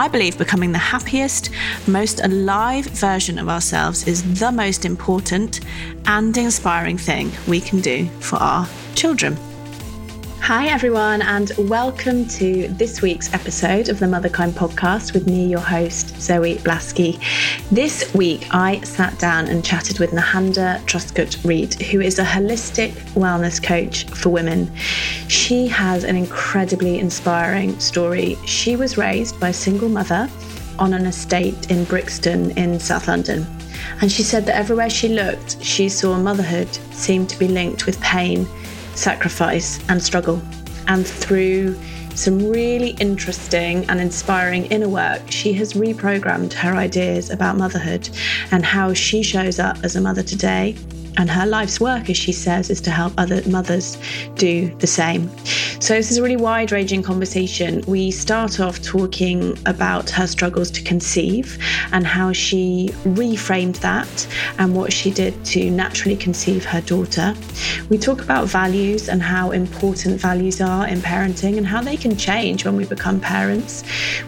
I believe becoming the happiest, most alive version of ourselves is the most important and inspiring thing we can do for our children. Hi, everyone, and welcome to this week's episode of the Motherkind podcast with me, your host, Zoe Blaskey. This week, I sat down and chatted with Nehanda Truscott Reid, who is a holistic wellness coach for women. She has an incredibly inspiring story. She was raised by a single mother on an estate in Brixton in South London. And she said that everywhere she looked, she saw motherhood seemed to be linked with pain sacrifice, and struggle. And through some really interesting and inspiring inner work, she has reprogrammed her ideas about motherhood and how she shows up as a mother today and her life's work, as she says, is to help other mothers do the same. So, this is a really wide ranging conversation. We start off talking about her struggles to conceive and how she reframed that and what she did to naturally conceive her daughter. We talk about values and how important values are in parenting and how they can change when we become parents.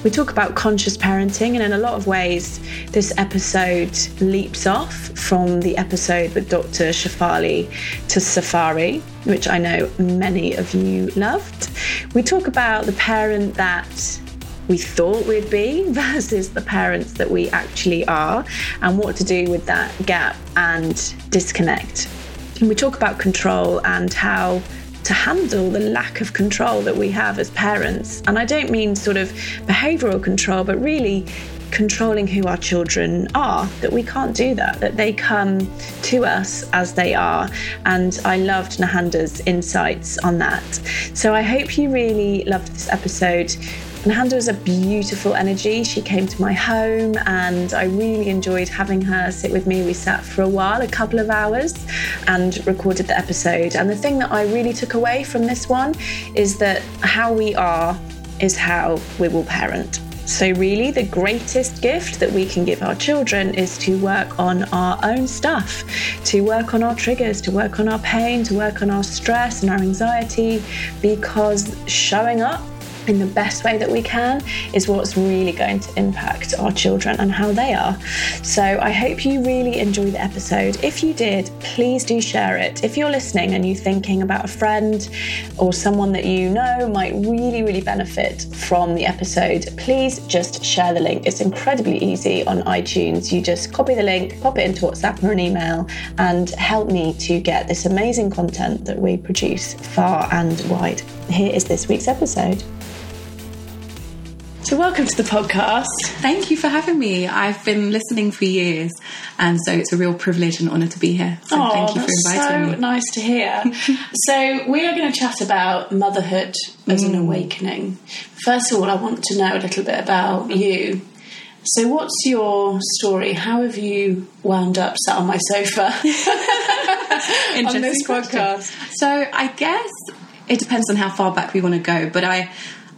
We talk about conscious parenting, and in a lot of ways, this episode leaps off from the episode with Dr to Shefali to Tsabary, which I know many of you loved. We talk about the parent that we thought we'd be versus the parents that we actually are, and what to do with that gap and disconnect. And we talk about control and how to handle the lack of control that we have as parents. And I don't mean sort of behavioral control, but really controlling who our children are, that we can't do that, that they come to us as they are. And I loved Nehanda's insights on that. So I hope you really loved this episode. Nahanda was a beautiful energy. She came to my home and I really enjoyed having her sit with me. We sat for a while, a couple of hours, and recorded the episode. And the thing that I really took away from this one is that how we are is how we will parent. So, really, the greatest gift that we can give our children is to work on our own stuff, to work on our triggers, to work on our pain, to work on our stress and our anxiety, because showing up in the best way that we can is what's really going to impact our children and how they are. So I hope you really enjoy the episode. If you did, please do share it. If you're listening and you're thinking about a friend or someone that you know might really, really benefit from the episode, please just share the link. It's incredibly easy on iTunes. You just copy the link, pop it into WhatsApp or an email, and help me to get this amazing content that we produce far and wide. Here is this week's episode. So, welcome to the podcast. Thank you for having me. I've been listening for years, and so it's a real privilege and honour to be here. So, oh, thank you for inviting so me. nice to hear. so, we are going to chat about motherhood as mm. an awakening. First of all, I want to know a little bit about you. So, what's your story? How have you wound up sat on my sofa on this podcast? So, I guess it depends on how far back we want to go, but I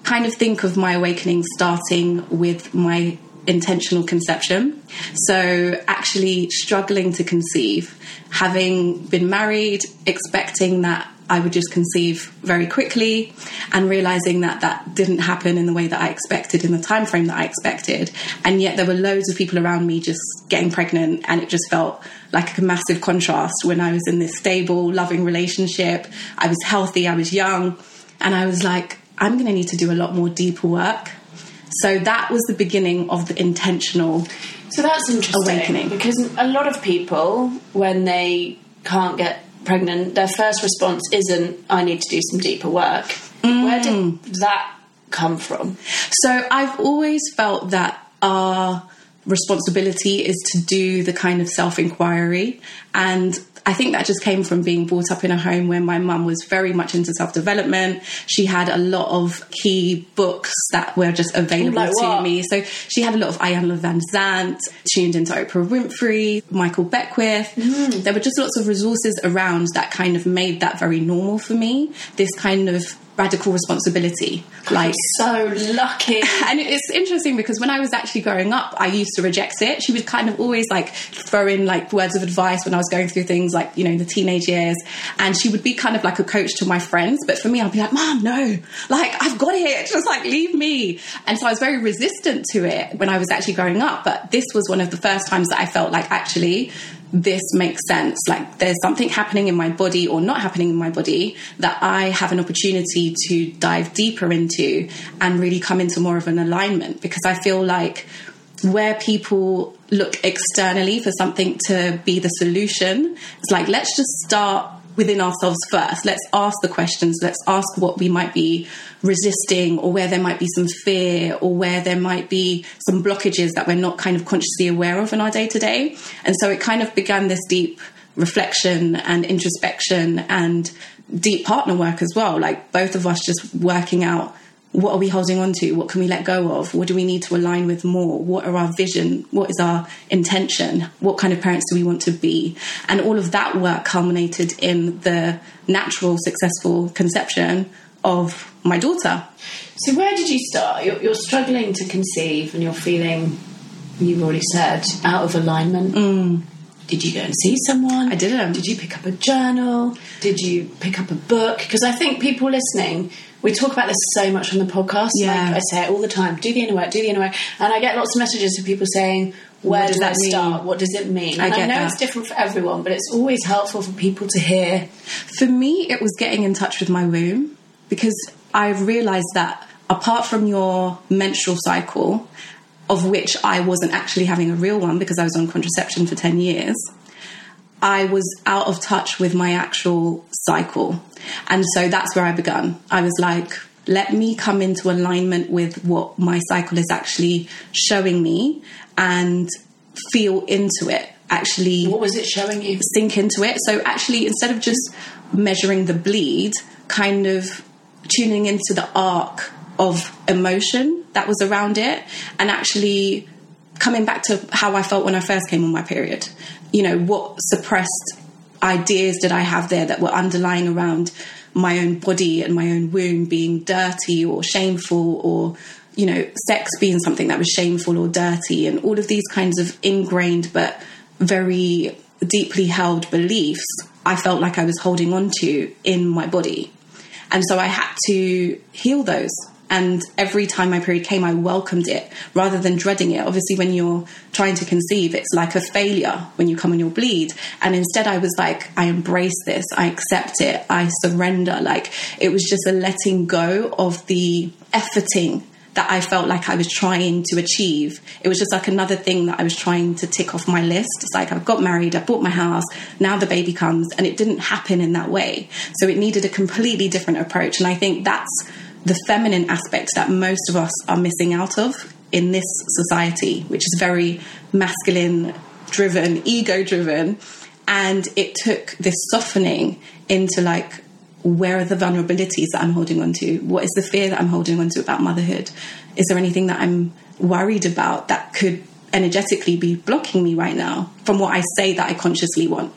kind of think of my awakening starting with my intentional conception. So, actually struggling to conceive, having been married, expecting that I would just conceive very quickly and realizing that that didn't happen in the way that I expected in the time frame that I expected and yet there were loads of people around me just getting pregnant and it just felt like a massive contrast when I was in this stable loving relationship I was healthy I was young and I was like I'm going to need to do a lot more deeper work. So that was the beginning of the intentional. So that's interesting awakening because a lot of people, when they can't get pregnant, their first response isn't "I need to do some deeper work." Mm. Where did mm. that come from? So I've always felt that our responsibility is to do the kind of self inquiry and I think that just came from being brought up in a home where my mum was very much into self development. She had a lot of key books that were just available Like to what? me. So she had a lot of Ayanna Van Zant, tuned into Oprah Winfrey, Michael Beckwith. Mm. There were just lots of resources around that kind of made that very normal for me. This kind of radical responsibility. Like So lucky. and it's interesting because when I was actually growing up, I used to reject it. She would kind of always like throw in like words of advice when I was going through things like, you know, in the teenage years. And she would be kind of like a coach to my friends. But for me, I'd be like, Mom, no, like I've got it. Just like leave me. And so I was very resistant to it when I was actually growing up. But this was one of the first times that I felt like actually this makes sense. Like there's something happening in my body or not happening in my body that I have an opportunity to dive deeper into and really come into more of an alignment because I feel like where people look externally for something to be the solution, it's like let's just start within ourselves first. Let's ask the questions. Let's ask what we might be resisting or where there might be some fear or where there might be some blockages that we're not kind of consciously aware of in our day to day. And so it kind of began this deep reflection and introspection and deep partner work as well. Like both of us just working out what are we holding on to? What can we let go of? What do we need to align with more? What are our vision? What is our intention? What kind of parents do we want to be? And all of that work culminated in the natural, successful conception of my daughter. So where did you start? You're, you're struggling to conceive, and you're feeling. You've already said out of alignment. Did you go and see someone? Mm. I didn't. Did you pick up a journal? Did you pick up a book? Because I think people listening, we talk about this so much on the podcast. Yeah. Like I say it all the time. Do the inner work. Do the inner work. And I get lots of messages of people saying, "Where What does that that mean? start? What does it mean?" I And I, get know that. it's different for everyone, but it's always helpful for people to hear. For me, it was getting in touch with my womb because I've realized that apart from your menstrual cycle, of which I wasn't actually having a real one because I was on contraception for 10 years, I was out of touch with my actual cycle. And so that's where I began. I was like, let me come into alignment with what my cycle is actually showing me and feel into it. Actually, What was it showing you? sink into it. So actually, instead of just measuring the bleed, kind of tuning into the arc of emotion that was around it, and actually coming back to how I felt when I first came on my period. You know, what suppressed ideas did I have there that were underlying around my own body and my own womb being dirty or shameful or you know sex being something that was shameful or dirty and all of these kinds of ingrained but very deeply held beliefs I felt like I was holding on to in my body. And so I had to heal those. And every time my period came, I welcomed it rather than dreading it. Obviously, when you're trying to conceive, it's like a failure when you come on your bleed. And instead, I was like, I embrace this, I accept it, I surrender. Like it was just a letting go of the efforting that I felt like I was trying to achieve. It was just like another thing that I was trying to tick off my list. It's like I've got married, I bought my house, now the baby comes, and it didn't happen in that way. So it needed a completely different approach. And I think that's the feminine aspect that most of us are missing out of in this society, which is very masculine driven, ego driven. And it took this softening into like, where are the vulnerabilities that I'm holding on to? What is the fear that I'm holding on to about motherhood? Is there anything that I'm worried about that could energetically be blocking me right now from what I say that I consciously want?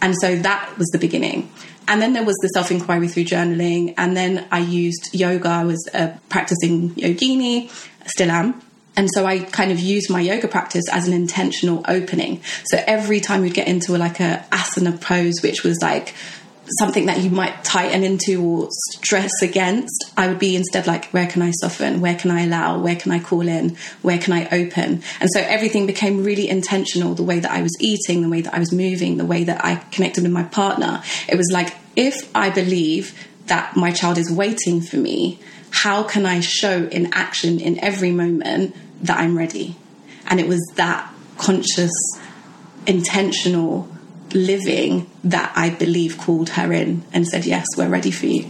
And so that was the beginning. And then there was the self inquiry through journaling. And then I used yoga. I was a practicing yogini, still am. And so I kind of used my yoga practice as an intentional opening. So every time we'd get into like a asana pose, which was like something that you might tighten into or stress against, I would be instead like, where can I soften? Where can I allow? Where can I call in? Where can I open? And so everything became really intentional the way that I was eating, the way that I was moving, the way that I connected with my partner. It was like, if I believe that my child is waiting for me, how can I show in action in every moment that I'm ready? And it was that conscious, intentional living that I believe called her in and said, Yes, we're ready for you.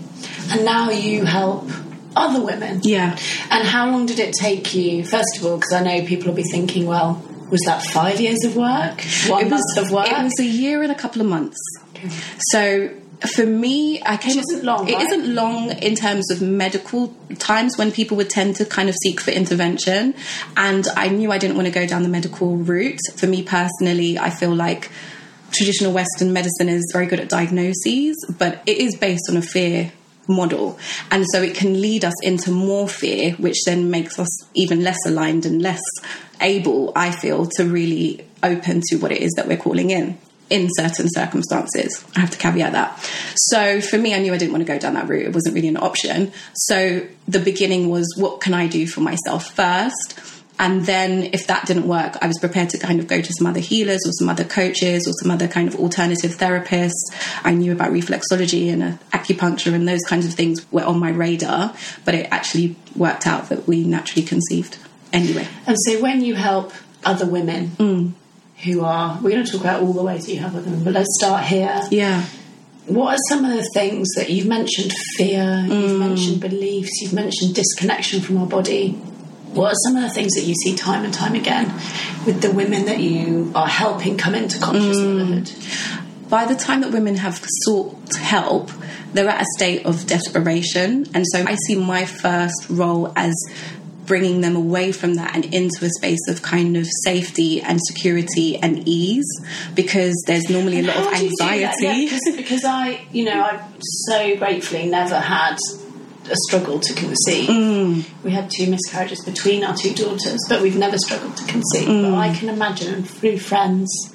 And now you help other women. Yeah. And how long did it take you, first of all, because I know people will be thinking, well, was that five years of work? One It was, month of work? it was a year and a couple of months. Okay. So for me, I came. Which isn't long, It right? not long in terms of medical times when people would tend to kind of seek for intervention, and I knew I didn't want to go down the medical route. For me personally, I feel like traditional Western medicine is very good at diagnoses, but it is based on a fear model. And so it can lead us into more fear, which then makes us even less aligned and less able, I feel, to really open to what it is that we're calling in. In certain circumstances, I have to caveat that. So for me, I knew I didn't want to go down that route. It wasn't really an option. So the beginning was what can I do for myself first? And then if that didn't work, I was prepared to kind of go to some other healers or some other coaches or some other kind of alternative therapists. I knew about reflexology and uh, acupuncture and those kinds of things were on my radar, but it actually worked out that we naturally conceived anyway. And so when you help other women Mm. Who are, we're going to talk about all the ways that you help other women, but let's start here. Yeah. What are some of the things that you've mentioned? Fear, you've Mm. mentioned beliefs, you've mentioned disconnection from our body. What are some of the things that you see time and time again with the women that you are helping come into conscious Mm. motherhood? by the time that women have sought help, they're at a state of desperation. And so I see my first role as bringing them away from that and into a space of kind of safety and security and ease because there's normally a lot of How do you do that? anxiety. Yeah, because, I, you know, I've so gratefully never had a struggle to conceive. Mm. We had two miscarriages between our two daughters, but we've never struggled to conceive. Mm. But I can imagine through friends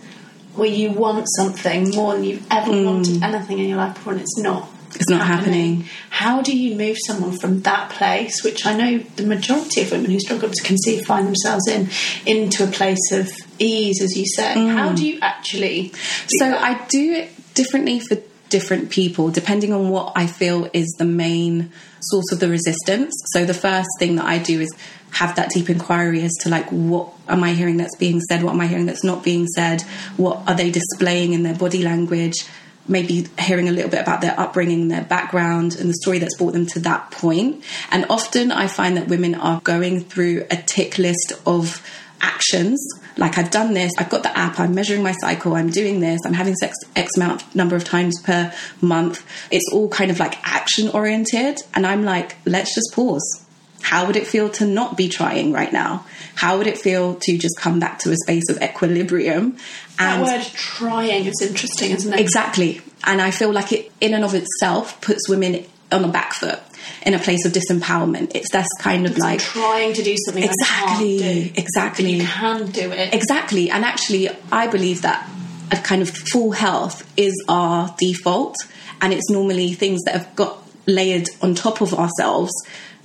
where you want something more than you've ever wanted anything in your life before, and it's not. Mm. It's not happening. How do you move someone from that place, which I know the majority of women who struggle to conceive find themselves in, into a place of ease, as you say? How do you actually? do Mm. So that? I do it differently for different people depending on what I feel is the main source of the resistance. So the first thing that I do is have that deep inquiry as to like what am I hearing that's being said, what am I hearing that's not being said, what are they displaying in their body language, maybe hearing a little bit about their upbringing, their background, and the story that's brought them to that point. And often I find that women are going through a tick list of actions. Like I've done this, I've got the app, I'm measuring my cycle, I'm doing this, I'm having sex X amount number of times per month. It's all kind of like action oriented. And I'm like, let's just pause. How would it feel to not be trying right now? How would it feel to just come back to a space of equilibrium? that And word trying is interesting, isn't it? Exactly. And I feel like it, in and of itself, puts women on a back foot in a place of disempowerment. It's that's kind of like. trying to do something Exactly, do. exactly. You can do it. Exactly. And actually, I believe that a kind of full health is our default. And it's normally things that have got layered on top of ourselves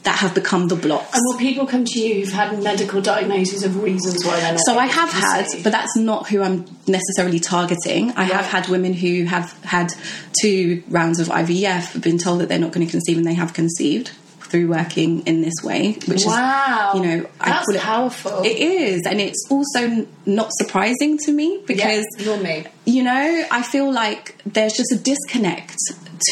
that have become the blocks. and will people come to you who've had medical diagnoses of reasons why they're not? So I have had, conceive? but that's not who I'm necessarily targeting. I have had women who have had two rounds of IVF, been told that they're not going to conceive, and they have conceived through working in this way. Which Wow. is, you know, I That's call it powerful. It is, and it's also not surprising to me because yeah, you're me. you know, I feel like there's just a disconnect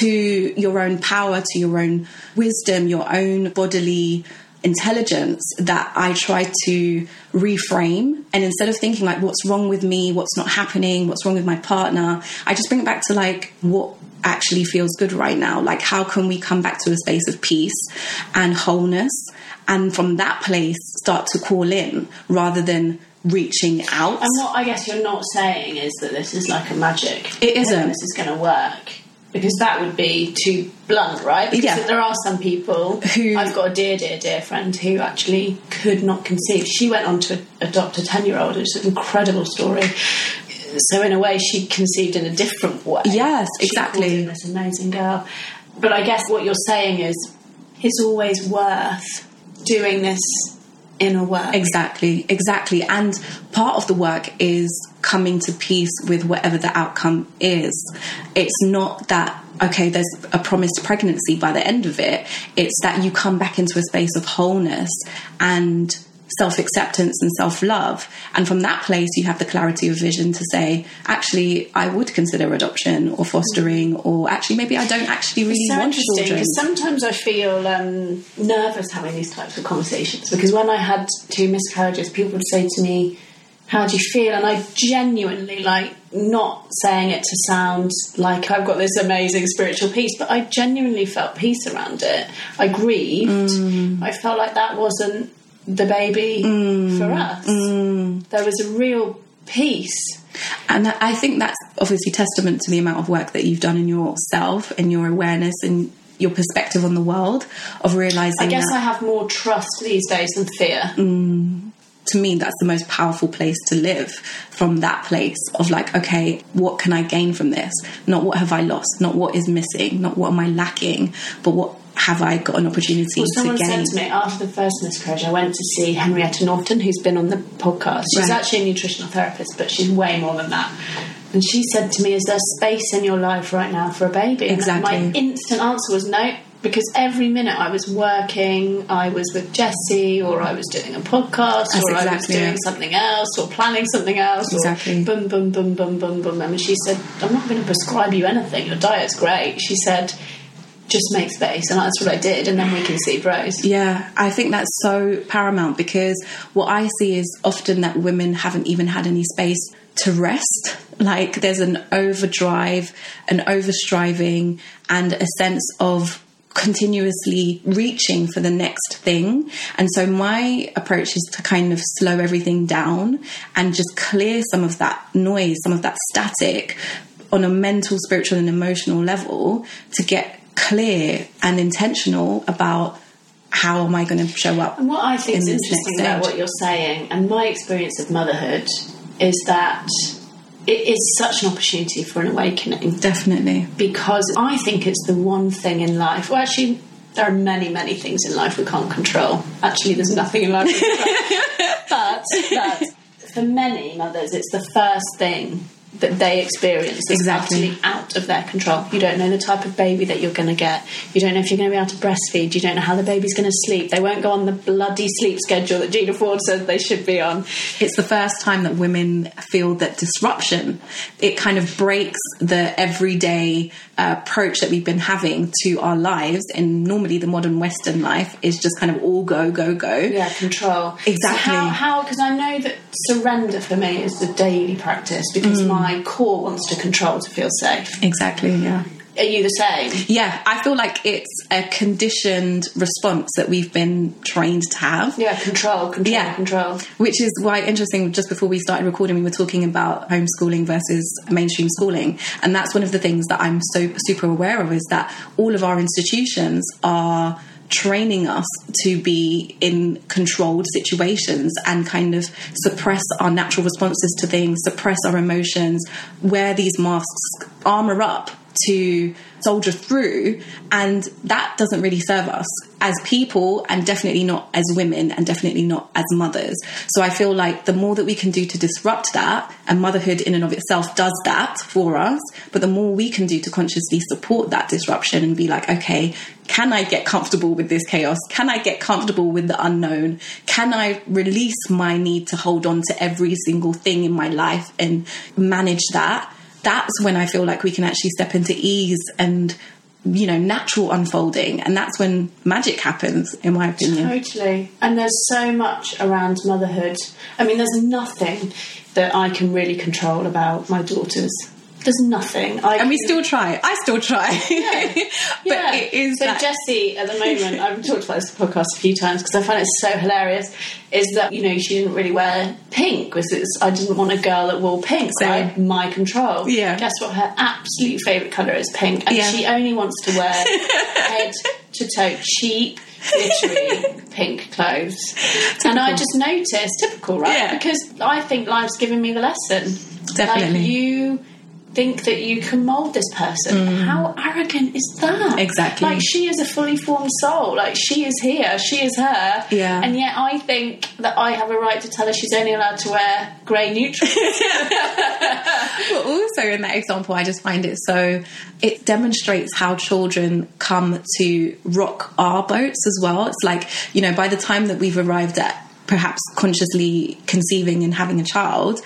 to your own power, to your own wisdom, your own bodily intelligence that I try to reframe. And instead of thinking like, what's wrong with me? What's not happening? What's wrong with my partner? I just bring it back to like, what actually feels good right now? Like, how can we come back to a space of peace and wholeness? And from that place, start to call in rather than reaching out. And what I guess you're not saying is that this is like a magic. It isn't. This is going to work. Because that would be too blunt, right? Because Yeah. there are some people Who- I've got a dear, dear, dear friend who actually could not conceive. She went on to adopt a ten-year-old. It's an incredible story. So in a way, she conceived in a different way. Yes, exactly. this amazing girl. But I guess what you're saying is, it's always worth doing this inner work. Exactly, exactly. And part of the work is coming to peace with whatever the outcome is. It's not that, okay, there's a promised pregnancy by the end of it. It's that you come back into a space of wholeness and self acceptance and self love. And from that place, you have the clarity of vision to say, actually, I would consider adoption or fostering, or actually, maybe I don't actually really it's so want interesting children. because sometimes I feel um, nervous having these types of conversations because when I had two miscarriages, people would say to me, how do you feel? And I genuinely, like, not saying it to sound like I've got this amazing spiritual peace, but I genuinely felt peace around it. I grieved. Mm. I felt like that wasn't the baby mm. for us. Mm. There was a real peace. And I think that's obviously testament to the amount of work that you've done in yourself and your awareness and your perspective on the world of realizing. I guess I have more trust these days than fear. Mm to me that's the most powerful place to live from that place of like okay what can i gain from this not what have i lost not what is missing not what am i lacking but what have I got an opportunity well, someone to gain? said to me after the first miscarriage, I went to see Henrietta Norton, who's been on the podcast. She's right. actually a nutritional therapist, but she's way more than that. And she said to me, "Is there space in your life right now for a baby?" Exactly. And my instant answer was no because every minute I was working, I was with Jesse, or I was doing a podcast, That's or exactly I was doing it. something else, or planning something else. Exactly. boom, boom, boom, boom, boom, boom. And she said, I'm not going to prescribe you anything. Your diet's great. She said, just make space. And that's what I did. And then we can see Rose. Yeah, I think that's so paramount because what I see is often that women haven't even had any space to rest. Like there's an overdrive, an overstriving, and a sense of continuously reaching for the next thing. And so my approach is to kind of slow everything down and just clear some of that noise, some of that static on a mental, spiritual, and emotional level to get clear and intentional about how am I going to show up. And what I think is interesting about what you're saying, and my experience of motherhood, is that it is such an opportunity for an awakening. Definitely. Because I think it's the one thing in life. Well, actually, there are many, many things in life we can't control. Actually, there's nothing in life we control. but, but for many mothers, it's the first thing that they experience that's exactly. utterly out of their control. You don't know the type of baby that you're going to get. You don't know if you're going to be able to breastfeed. You don't know how the baby's going to sleep. They won't go on the bloody sleep schedule that Gina Ford says they should be on. It's the first time that women feel that disruption. It kind of breaks the everyday uh, approach that we've been having to our lives. And normally, the modern Western life is just kind of all go, go, go. Yeah, control. Exactly. So how? Because I know that surrender for me is the daily practice because mm. my my core wants to control to feel safe. Exactly, yeah. Are you the same? Yeah, I feel like it's a conditioned response that we've been trained to have. Yeah, control, control, yeah. control. Which is why interesting. Just before we started recording, we were talking about homeschooling versus mainstream schooling, and that's one of the things that I'm so super aware of is that all of our institutions are training us to be in controlled situations and kind of suppress our natural responses to things, suppress our emotions, wear these masks, armor up to soldier through. And that doesn't really serve us as people and definitely not as women and definitely not as mothers. So I feel like the more that we can do to disrupt that, and motherhood in and of itself does that for us, but the more we can do to consciously support that disruption and be like, okay, can I get comfortable with this chaos? Can I get comfortable with the unknown? Can I release my need to hold on to every single thing in my life and manage that? That's when I feel like we can actually step into ease and you know natural unfolding. And that's when magic happens in my opinion. Totally. And there's so much around motherhood. I mean there's nothing that i can really control about my daughters there's nothing. I and we still try. I still try. Yeah. but yeah. it is. So that... Jesse, at the moment, I've talked about this podcast a few times because I find it so hilarious. Is that you know she didn't really wear pink because I didn't want a girl that wore pink. So I had my control. Yeah. Guess what? Her absolute favorite color is pink, and yeah. she only wants to wear head to toe cheap glittery pink clothes. Typical. And I just noticed, typical, right? Yeah. Because I think life's given me the lesson. Definitely. Like you think that you can mold this person. Mm. How arrogant is that? Exactly. Like she is a fully formed soul. Like she is here. She is her. Yeah. And yet I think that I have a right to tell her she's only allowed to wear grey neutrals. but also in that example, I just find it so. It demonstrates how children come to rock our boats as well. It's like you know by the time that we've arrived at perhaps consciously conceiving and having a child,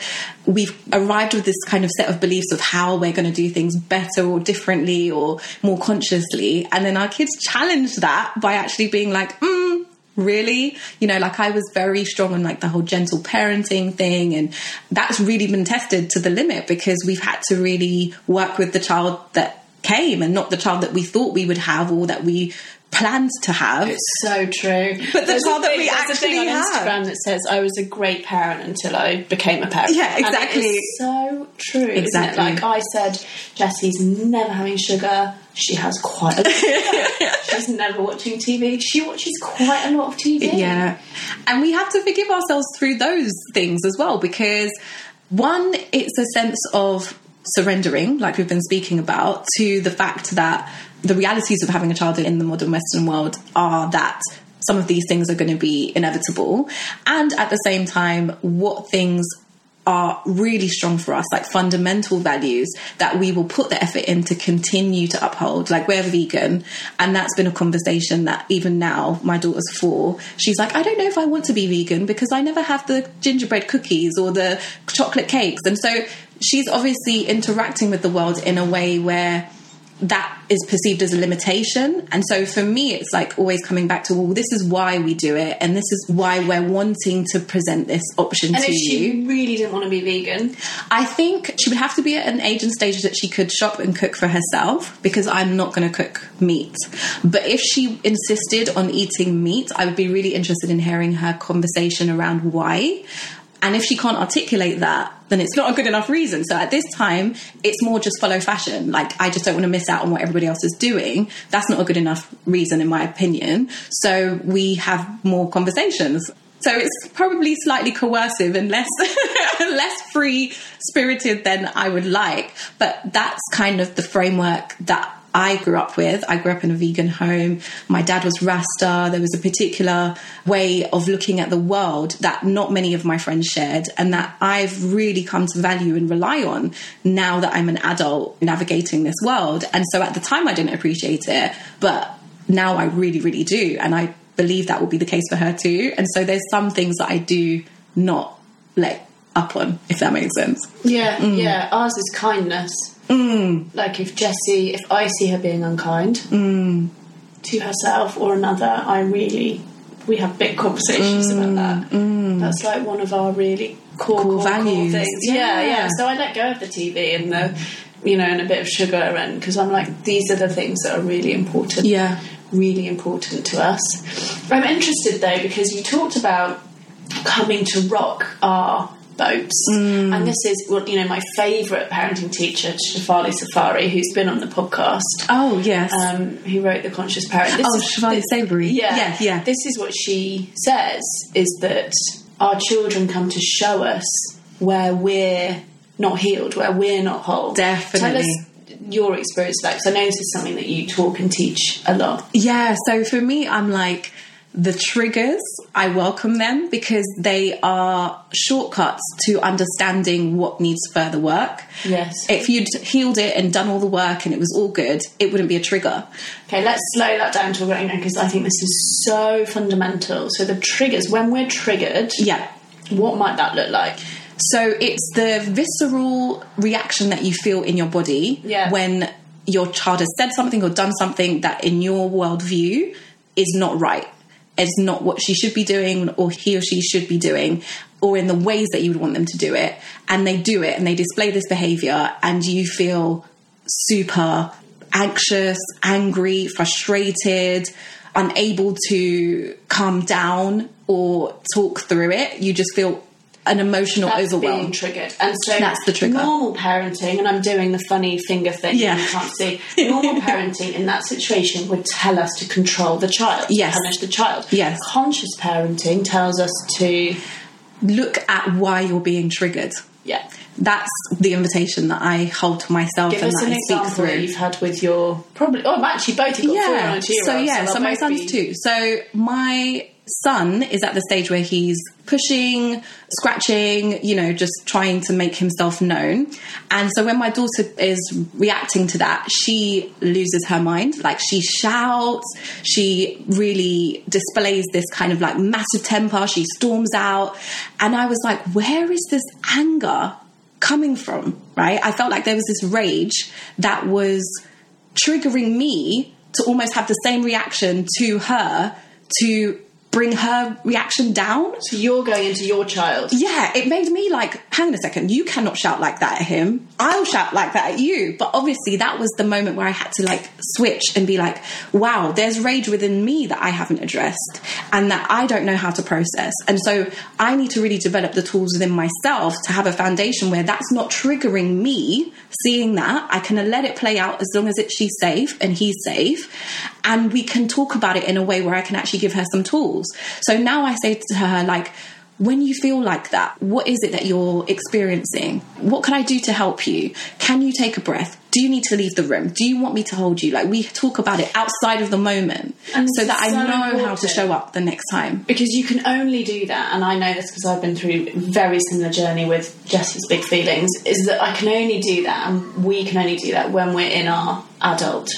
we've arrived with this kind of set of beliefs of how we're going to do things better or differently or more consciously. And then our kids challenge that by actually being like, mm, really you know like i was very strong on like the whole gentle parenting thing and that's really been tested to the limit because we've had to really work with the child that came and not the child that we thought we would have or that we planned to have It's so true. But the There's child that thing- we there's a thing actually on have. Instagram that says I was a great parent until I became a parent. Yeah, exactly. so true. Isn't Exactly. Like I said, Jessie's never having sugar. She has quite a lot. She's never watching TV. She watches quite a lot of TV. Yeah. And we have to forgive ourselves through those things as well because one, it's a sense of surrendering, like we've been speaking about, to the fact that the realities of having a child in the modern Western world are that some of these things are going to be inevitable. And at the same time, what things are really strong for us, like fundamental values that we will put the effort in to continue to uphold. Like we're vegan, and that's been a conversation that even now, my daughter's four, she's like, I don't know if I want to be vegan because I never have the gingerbread cookies or the chocolate cakes. And so she's obviously interacting with the world in a way where that is perceived as a limitation. And so for me, it's like always coming back to, well, this is why we do it, and this is why we're wanting to present this option And to if you. she really didn't want to be vegan, I think she would have to be at an age and stage that she could shop and cook for herself because I'm not going to cook meat. But if she insisted on eating meat, I would be really interested in hearing her conversation around why. And if she can't articulate that, then it's not a good enough reason. So at this time, it's more just follow fashion. Like, I just don't want to miss out on what everybody else is doing. That's not a good enough reason, in my opinion. So we have more conversations. So it's probably slightly coercive and less less free spirited than I would like. But that's kind of the framework that I grew up with. I grew up in a vegan home. My dad was Rasta. There was a particular way of looking at the world that not many of my friends shared, and that I've really come to value and rely on now that I'm an adult navigating this world. And so at the time, I didn't appreciate it, but now I really, really do. And I believe that will be the case for her too. And so there's some things that I do not let up on, if that makes sense. yeah, Mm. yeah, ours is kindness. Like if Jessie, if I see her being unkind Mm. to herself or another, I really, we have big conversations about that. That's like one of our really core, Mm. Core core, values. Core things. Yeah. Yeah. yeah, So I let go of the TV and the, you know, and a bit of sugar, and because I'm like, these are the things that are really important. Yeah. really important to us. I'm interested though because you talked about coming to rock our boats, Mm. and this is well, you know my favourite parenting teacher, Shefali Tsabary, who's been on the podcast. Oh, yes. Um, who wrote the Conscious Parent? This oh, is- this- Tsabary. yeah, Yeah, yeah. This is what she says: is that our children come to show us where we're not healed, where we're not whole. Definitely, tell Definitely. us your experience of that, because I know this is something that you talk and teach a lot. Yeah, so for me, I'm like, the triggers, I welcome them because they are shortcuts to understanding what needs further work. Yes. If you'd healed it and done all the work and it was all good, it wouldn't be a trigger. Okay, let's slow that down to right now because I think this is so fundamental. So the triggers, when we're triggered, Yeah. what might that look like? So it's the visceral reaction that you feel in your body Yeah. when your child has said something or done something that in your worldview is not right. It's not what she should be doing or he or she should be doing or in the ways that you would want them to do it. And they do it and they display this behavior and you feel super anxious, angry, frustrated, unable to calm down or talk through it. You just feel an emotional That's overwhelm. being triggered. And so That's the trigger. Normal parenting, and I'm doing the funny finger thing Yeah. you can't see. Normal parenting in that situation would tell us to control the child, Yes. punish the child. Yes. Conscious parenting tells us to, Look at why you're being triggered. yeah. That's the invitation that I hold to myself Give and that an I speak that through. you've had with your probably. Oh, actually, both you've got four yeah. and two-year-old. So yeah, so, they'll my son's too. So my son is at the stage where he's pushing, scratching, you know, just trying to make himself known. And so when my daughter is reacting to that, she loses her mind. Like she shouts, she really displays this kind of like massive temper. She storms out. And I was like, where is this anger coming from? Right? I felt like there was this rage that was triggering me to almost have the same reaction to her to bring her reaction down. So you're going into your child. Yeah, it made me like, hang on a second, you cannot shout like that at him. I'll shout like that at you. But obviously, that was the moment where I had to like switch and be like, wow, there's rage within me that I haven't addressed and that I don't know how to process. And so I need to really develop the tools within myself to have a foundation where that's not triggering me seeing that. I can let it play out as long as it, she's safe and he's safe. And we can talk about it in a way where I can actually give her some tools. So now I say to her, like, when you feel like that, what is it that you're experiencing? What can I do to help you? Can you take a breath? Do you need to leave the room? Do you want me to hold you? Like we talk about it outside of the moment And so that I so know how to show up the next time. because you can only do that and i know this because i've been through a very similar journey with jesse's big feelings is that i can only do that and we can only do that when we're in our adult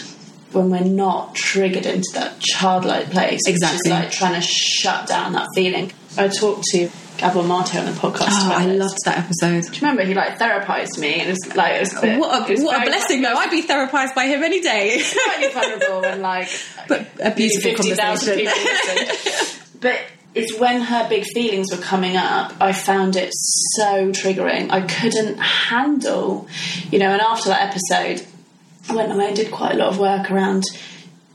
when we're not triggered into that childlike place Exactly. like trying to shut down that feeling i talked to Gabor Maté on the podcast Oh, I this. loved that episode. Do you remember he like therapized me and it was like it was a bit, What it a, what a blessing, though. I'd be therapized by him any day. slightly vulnerable and like But a beautiful 50,000 conversation. but it's when her big feelings were coming up, I found it so triggering. I couldn't handle, you know, and after that episode, went away and did quite a lot of work around,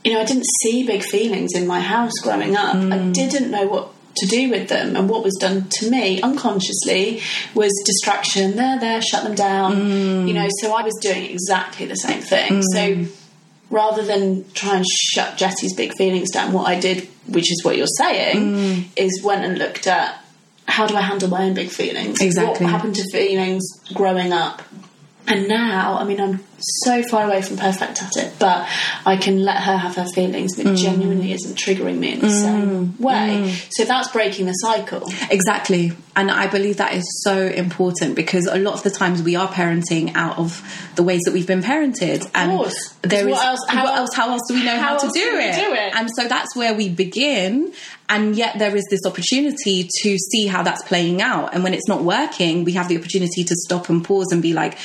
you know, I didn't see big feelings in my house growing up. I mm. didn't know what to do with them and what was done to me unconsciously was distraction there there shut them down mm. you know so i was doing exactly the same thing so mm. rather than try and shut Jesse's big feelings down, what I did, which is what you're saying, is went and looked at how do I handle my own big feelings? Exactly. What happened to feelings growing up? And now, I mean, I'm so far away from perfect at it, but I can let her have her feelings, and it mm. genuinely isn't triggering me in the same mm. way. Mm. So that's breaking the cycle. Exactly. And I believe that is so important because a lot of the times we are parenting out of the ways that we've been parented. And course. there is What else- how what else- how else do we know how how, to do it? do it? And so that's where we begin. And yet there is this opportunity to see how that's playing out. And when it's not working, we have the opportunity to stop and pause and be like,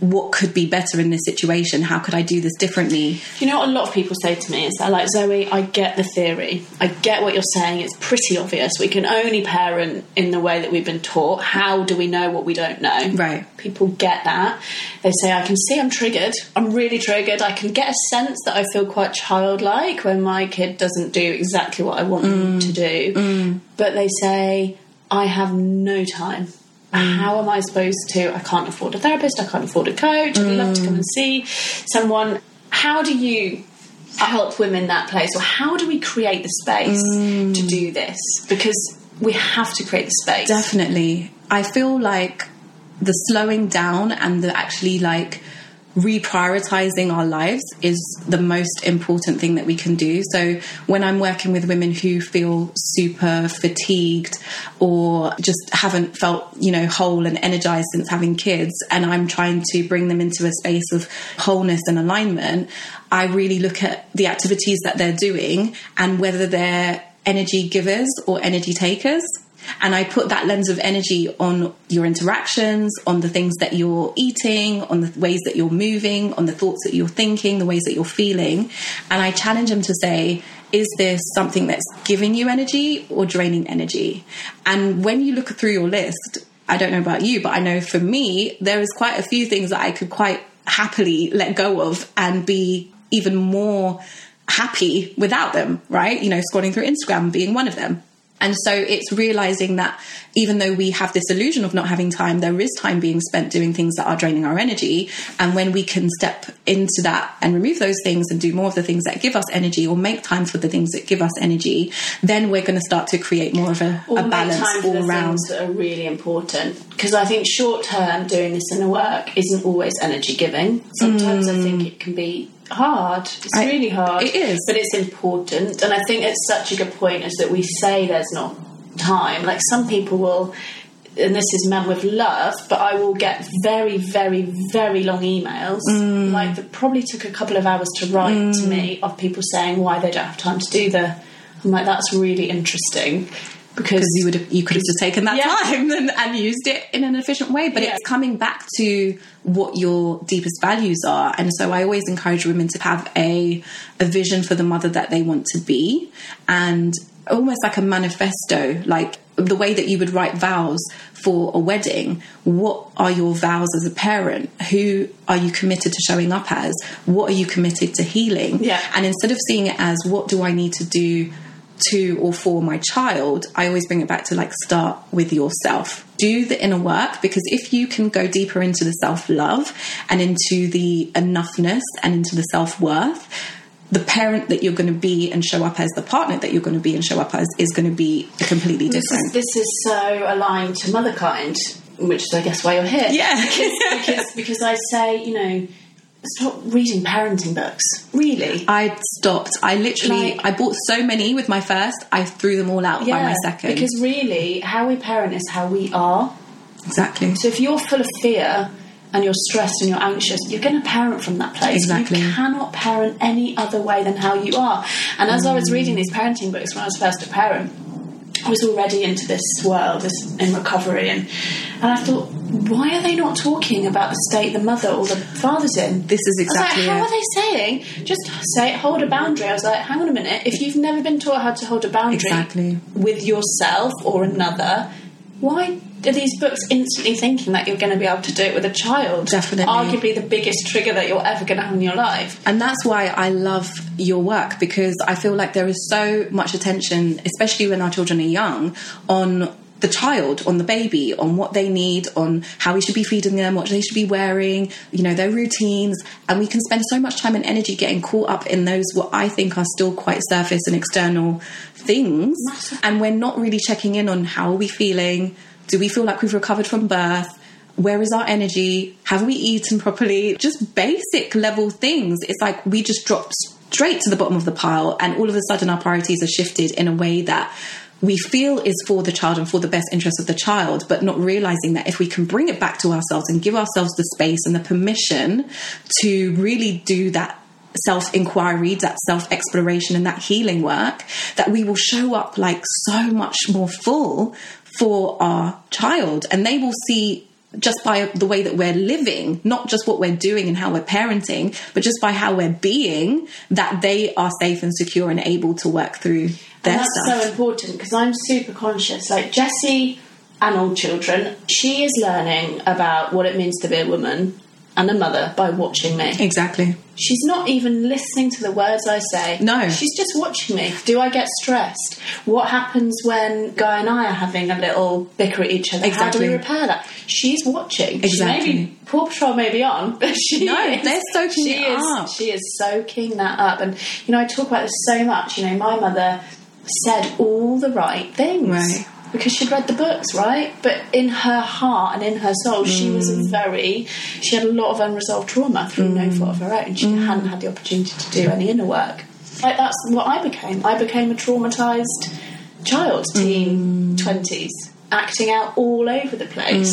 what could be better in this situation? How could I do this differently? You know what a lot of people say to me is they're like, Zoe, I get the theory. I get what you're saying. It's pretty obvious. We can only parent in the way that we've been taught. How do we know what we don't know? Right. People get that. They say, I can see I'm triggered. I'm really triggered. I can get a sense that I feel quite childlike when my kid doesn't do exactly what I want them mm. to do. Mm. But they say, I have no time. Mm. How am I supposed to? I can't afford a therapist. I can't afford a coach. I'd love to come and mm. see someone. How do you help women that place, or how do we create the space mm. to do this? Because we have to create the space. Definitely. I feel like the slowing down and the actually like reprioritizing our lives is the most important thing that we can do. So when I'm working with women who feel super fatigued or just haven't felt, you know, whole and energized since having kids and I'm trying to bring them into a space of wholeness and alignment, I really look at the activities that they're doing and whether they're energy givers or energy takers. And I put that lens of energy on your interactions, on the things that you're eating, on the ways that you're moving, on the thoughts that you're thinking, the ways that you're feeling. And I challenge them to say, is this something that's giving you energy or draining energy? And when you look through your list, I don't know about you, but I know for me, there is quite a few things that I could quite happily let go of and be even more happy without them, right? You know, scrolling through Instagram being one of them. And so it's realizing that even though we have this illusion of not having time, there is time being spent doing things that are draining our energy. And when we can step into that and remove those things and do more of the things that give us energy or make time for the things that give us energy, then we're going to start to create more of a, a make balance time for all the around. things that are really important. Because I think short term doing this inner work isn't always energy giving. Sometimes I think mm. it can be hard. It's I- really hard. it is. but it's important. And I think it's such a good point is that we say there's not time. Like some people will. And this is meant with love, but I will get very, very, very long emails, Mm. like that probably took a couple of hours to write to me, of people saying why they don't have time to do the. I'm like, that's really interesting because you would have, you could have just taken that Yeah. time and, and used it in an efficient way but Yeah. it's coming back to what your deepest values are and so i always encourage women to have a a vision for the mother that they want to be and almost like a manifesto, like the way that you would write vows for a wedding. What are your vows as a parent? Who are you committed to showing up as? What are you committed to healing? Yeah. And instead of seeing it as what do I need to do to or for my child, I always bring it back to like start with yourself. Do the inner work because if you can go deeper into the self love and into the enoughness and into the self worth, the parent that you're going to be and show up as, the partner that you're going to be and show up as, is going to be completely This different. is, this is so aligned to motherkind, which is, I guess, why you're here. Yeah. because, because, because I say, you know, stop reading parenting books. Really. I stopped. I literally, Like- I bought so many with my first. I threw them all out by my second. Because really, how we parent is how we are. exactly. So if you're full of fear and you're stressed and you're anxious, you're going to parent from that place. Exactly. You cannot parent any other way than how you are. And as I Mm. was reading these parenting books when I was first a parent, I was already into this world, this in recovery, and and I thought, why are they not talking about the state the mother or the father's in? This is exactly I was like, how it. are they saying? Just say hold a boundary. I was like, hang on a minute. If you've never been taught how to hold a boundary Exactly. with yourself or another, why are these books instantly thinking that you're going to be able to do it with a child? Definitely. Arguably the biggest trigger that you're ever going to have in your life. And that's why I love your work because I feel like there is so much attention, especially when our children are young, on the child, on the baby, on what they need, on how we should be feeding them, what they should be wearing, you know, their routines. And we can spend so much time and energy getting caught up in those, what I think are still quite surface and external things. And we're not really checking in on how are we feeling? Do we feel like we've recovered from birth? Where is our energy? Have we eaten properly? Just basic level things. It's like we just dropped straight to the bottom of the pile, and all of a sudden our priorities are shifted in a way that we feel is for the child and for the best interest of the child, but not realizing that if we can bring it back to ourselves and give ourselves the space and the permission to really do that self inquiry, that self exploration, and that healing work, that we will show up like so much more full for our child. And they will see just by the way that we're living, not just what we're doing and how we're parenting, but just by how we're being, that they are safe and secure and able to work through their and that's stuff. so important because I'm super conscious. Like Jessie and all children, she is learning about what it means to be a woman and a mother by watching me. exactly. She's not even listening to the words I say. No. She's just watching me. Do I get stressed? What happens when Guy and I are having a little bicker at each other? Exactly. How do we repair that? She's watching. Exactly. She maybe Paw Patrol may be on, but she No, is, they're soaking she it is, up. She is soaking that up. And, you know, I talk about this so much. You know, my mother said all the right things. Right. Because she'd read the books, right? But in her heart and in her soul, she was Mm. a very, she had a lot of unresolved trauma through no fault of her own. She Mm. hadn't had the opportunity to do any inner work. Like that's what I became. I became a traumatized child, teen, Mm. 20s, acting out all over the place.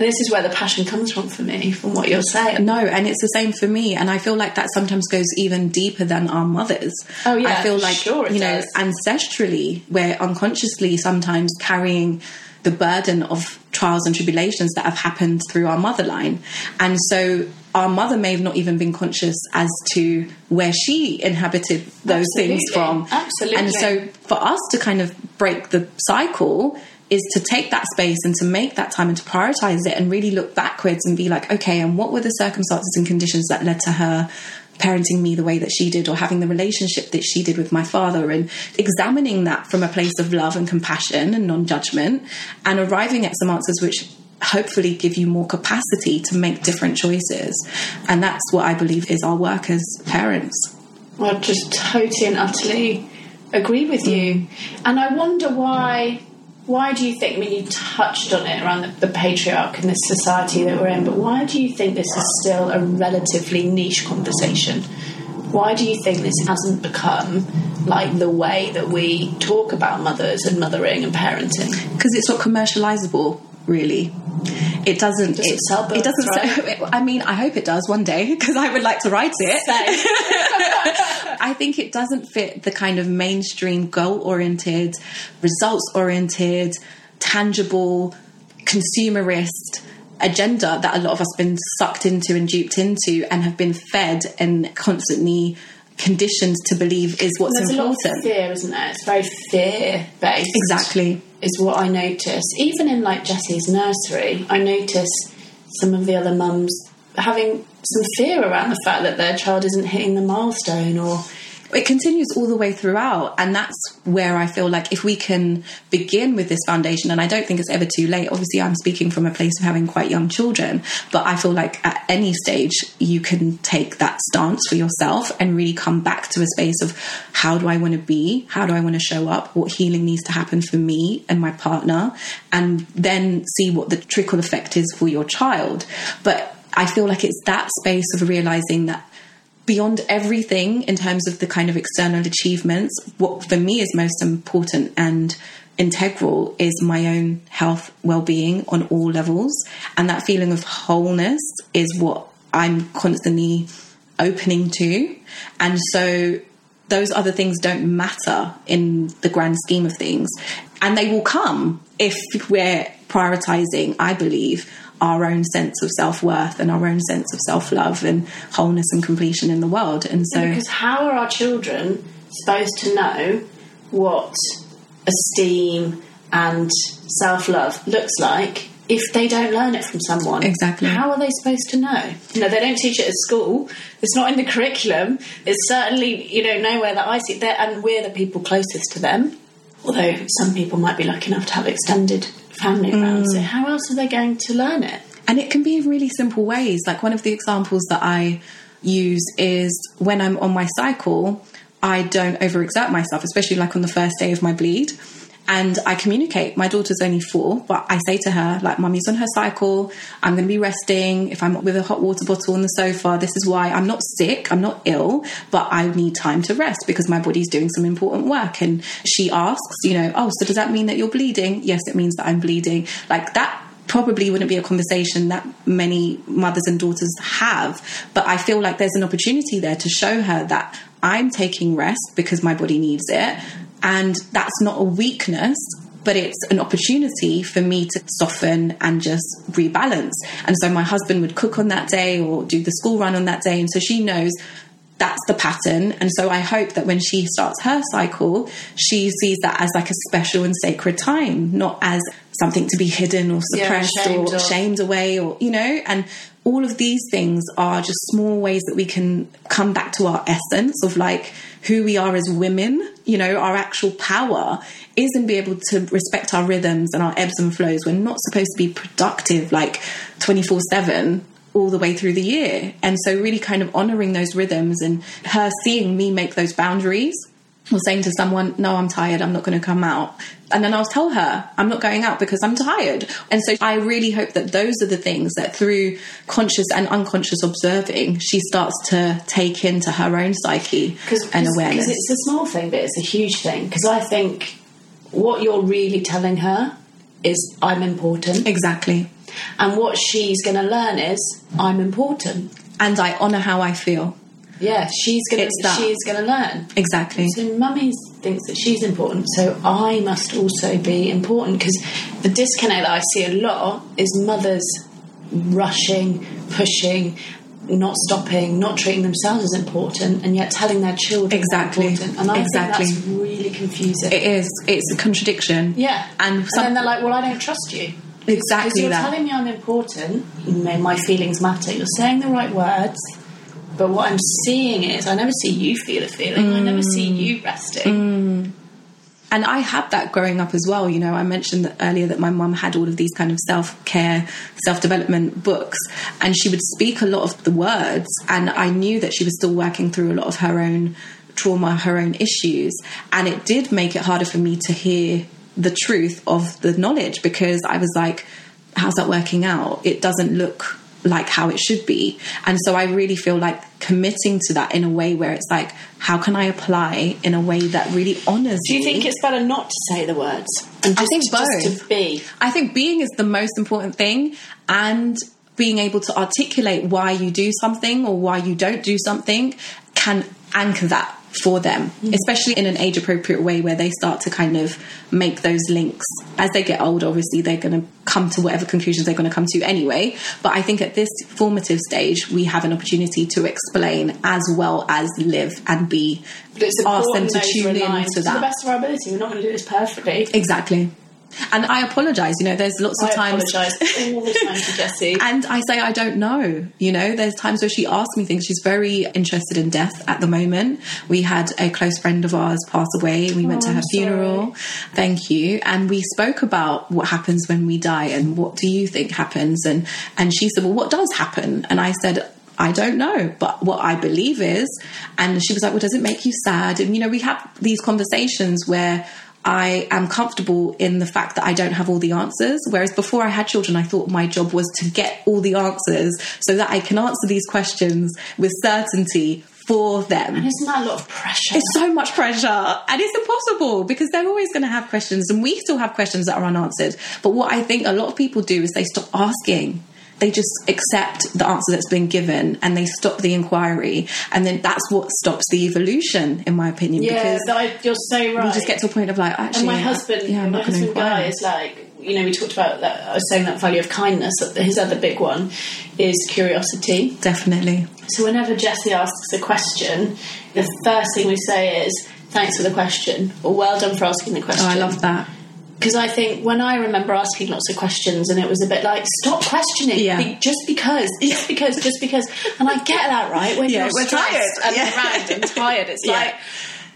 This is where the passion comes from for me, from what you're saying. No, and it's the same for me. And I feel like that sometimes goes even deeper than our mothers. Oh, yeah, I feel like, sure it you know, does. ancestrally, we're unconsciously sometimes carrying the burden of trials and tribulations that have happened through our mother line. And so our mother may have not even been conscious as to where she inhabited those things from. Absolutely. And so for us to kind of break the cycle is to take that space and to make that time and to prioritize it and really look backwards and be like, okay, and what were the circumstances and conditions that led to her parenting me the way that she did or having the relationship that she did with my father and examining that from a place of love and compassion and non-judgment and arriving at some answers which hopefully give you more capacity to make different choices and that's what i believe is our work as parents I just totally and utterly agree with you. And I wonder why. Why do you think? I mean, you touched on it around the, the patriarch and the society that we're in, but why do you think this is still a relatively niche conversation? Why do you think this hasn't become like the way that we talk about mothers and mothering and parenting? because it's not commercializable really it doesn't Does it sell it doesn't books, sell, i mean i hope it does one day because i would like to write it. I think it doesn't fit the kind of mainstream goal oriented, results oriented, tangible, consumerist agenda that a lot of us have been sucked into and duped into and have been fed and constantly conditioned to believe is what's There's important. a lot of fear, isn't there? It's very fear based. Exactly. Is what I notice. Even in like Jessie's nursery, I notice some of the other mums having some fear around the fact that their child isn't hitting the milestone or it continues all the way throughout and that's where i feel like if we can begin with this foundation and i don't think it's ever too late. Obviously i'm speaking from a place of having quite young children but i feel like at any stage you can take that stance for yourself and really come back to a space of how do i want to be? How do i want to show up? What healing needs to happen for me and my partner? And then see what the trickle effect is for your child. But I feel like it's that space of realizing that beyond everything in terms of the kind of external achievements, what for me is most important and integral is my own health, well being on all levels. And that feeling of wholeness is what I'm constantly opening to. And so those other things don't matter in the grand scheme of things. And they will come if we're prioritizing, I believe, our own sense of self worth and our own sense of self love and wholeness and completion in the world. And so, because how are our children supposed to know what esteem and self love looks like if they don't learn it from someone? Exactly. How are they supposed to know? You know, they don't teach it at school. It's not in the curriculum. It's certainly you know nowhere that I see there, and we're the people closest to them. Although some people might be lucky enough to have extended family around. So mm. how else are they going to learn it? And it can be in really simple ways. Like one of the examples that I use is when I'm on my cycle, I don't overexert myself, especially like on the first day of my bleed and I communicate. My daughter's only four, but I say to her, like, mummy's on her cycle. I'm going to be resting. If I'm with a hot water bottle on the sofa, this is why I'm not sick. I'm not ill, but I need time to rest because my body's doing some important work. And she asks, you know, oh, so does that mean that you're bleeding? Yes, it means that I'm bleeding. Like that probably wouldn't be a conversation that many mothers and daughters have. But I feel like there's an opportunity there to show her that I'm taking rest because my body needs it. And that's not a weakness, but it's an opportunity for me to soften and just rebalance. And so my husband would cook on that day or do the school run on that day. And so she knows that's the pattern. And so I hope that when she starts her cycle, she sees that as like a special and sacred time, not as something to be hidden or suppressed yeah, shamed or off. shamed away or, you know, and all of these things are just small ways that we can come back to our essence of like who we are as women, you know, our actual power is in being able to respect our rhythms and our ebbs and flows. We're not supposed to be productive like 24 7 all the way through the year. And so, really kind of honoring those rhythms and her seeing me make those boundaries or saying to someone, No, I'm tired, I'm not going to come out. And then I'll tell her, I'm not going out because I'm tired. And so I really hope that those are the things that through conscious and unconscious observing, she starts to take into her own psyche and awareness. Because it's a small thing, but it's a huge thing. Because I think what you're really telling her is, I'm important. Exactly. And what she's going to learn is, I'm important. And I honour how I feel. Yeah, she's going It's to that. she's to learn. Exactly. So mummy thinks that she's important, so I must also be important. Because the disconnect that I see a lot is mothers rushing, pushing, not stopping, not treating themselves as important, and yet telling their children Exactly. important. And I Exactly. think that's really confusing. It is. It's a contradiction. yeah, And, and then they're like, "Well, I don't trust you." exactly Because you're that. telling me I'm important, my feelings matter. You're saying the right words, but what I'm seeing is I never see you feel a feeling. I never see Mm. you resting. and I had that growing up as well. You know, I mentioned that earlier that my mum had all of these kind of self care, self development books, and she would speak a lot of the words. And I knew that she was still working through a lot of her own trauma, her own issues. And it did make it harder for me to hear the truth of the knowledge because I was like, how's that working out? It doesn't look like how it should be. And so I really feel like committing to that in a way where it's like, how can I apply in a way that really honors Do you me? think it's better not to say the words? And I just, think just both. to be. I think being is the most important thing and being able to articulate why you do something or why you don't do something can anchor that for them, mm. especially in an age appropriate way where they start to kind of make those links. As they get older, obviously, they're going to come to whatever conclusions they're going to come to anyway. But I think at this formative stage, we have an opportunity to explain as well as live and be. But it's ask them to tune in to To the best of our ability, we're not going to do this perfectly. Exactly. And I apologize, you know, there's lots of I times. I apologise all the time to Jessie. And I say I don't know. You know, there's times where she asks me things. She's very interested in death at the moment. We had a close friend of ours pass away. We went to Oh, her I'm funeral. Thank you. And we spoke about what happens when we die and what do you think happens? And and she said, Well, what does happen? And I said, I don't know, but what I believe is, and she was like, Well, does it make you sad? And you know, we have these conversations where I am comfortable in the fact that I don't have all the answers. Whereas before I had children, I thought my job was to get all the answers so that I can answer these questions with certainty for them. Isn't that a lot of pressure? It's so much pressure and it's impossible because they're always going to have questions and we still have questions that are unanswered. But what I think a lot of people do is they stop asking. They just accept the answer that's been given and they stop the inquiry. And then that's what stops the evolution, in my opinion. yeah, because I, you're so right. we just get to a point of like, actually, and my uh, husband, yeah, I'm my husband Guy is like, you know, we talked about that. I was saying that value of kindness. His other big one is curiosity. Definitely. So whenever Jessie asks a question, the first thing we say is, "Thanks for the question," or "Well done for asking the question." Oh, I love that. Because I think when I remember asking lots of questions, and it was a bit like, "Stop questioning, Yeah. Be- just because, just because, just because," and I get that right when Yeah, you're we're tired. and Yeah. and tired. It's Yeah. like.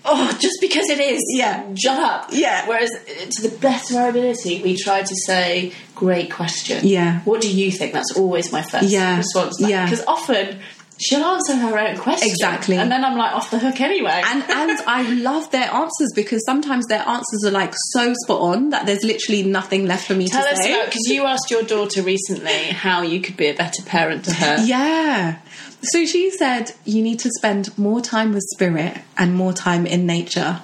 Oh, just because it is. Yeah. Shut up. Yeah. Whereas, uh, to the best of our ability, we try to say, great question. Yeah. What do you think? That's always my first Yeah. response. Yeah. Because often she'll answer her own question. Exactly. And then I'm like off the hook anyway. And and I love their answers because sometimes their answers are like so spot on that there's literally nothing left for me Tell to us say. about because you asked your daughter recently how you could be a better parent to her. Yeah. So she said you need to spend more time with spirit and more time in nature.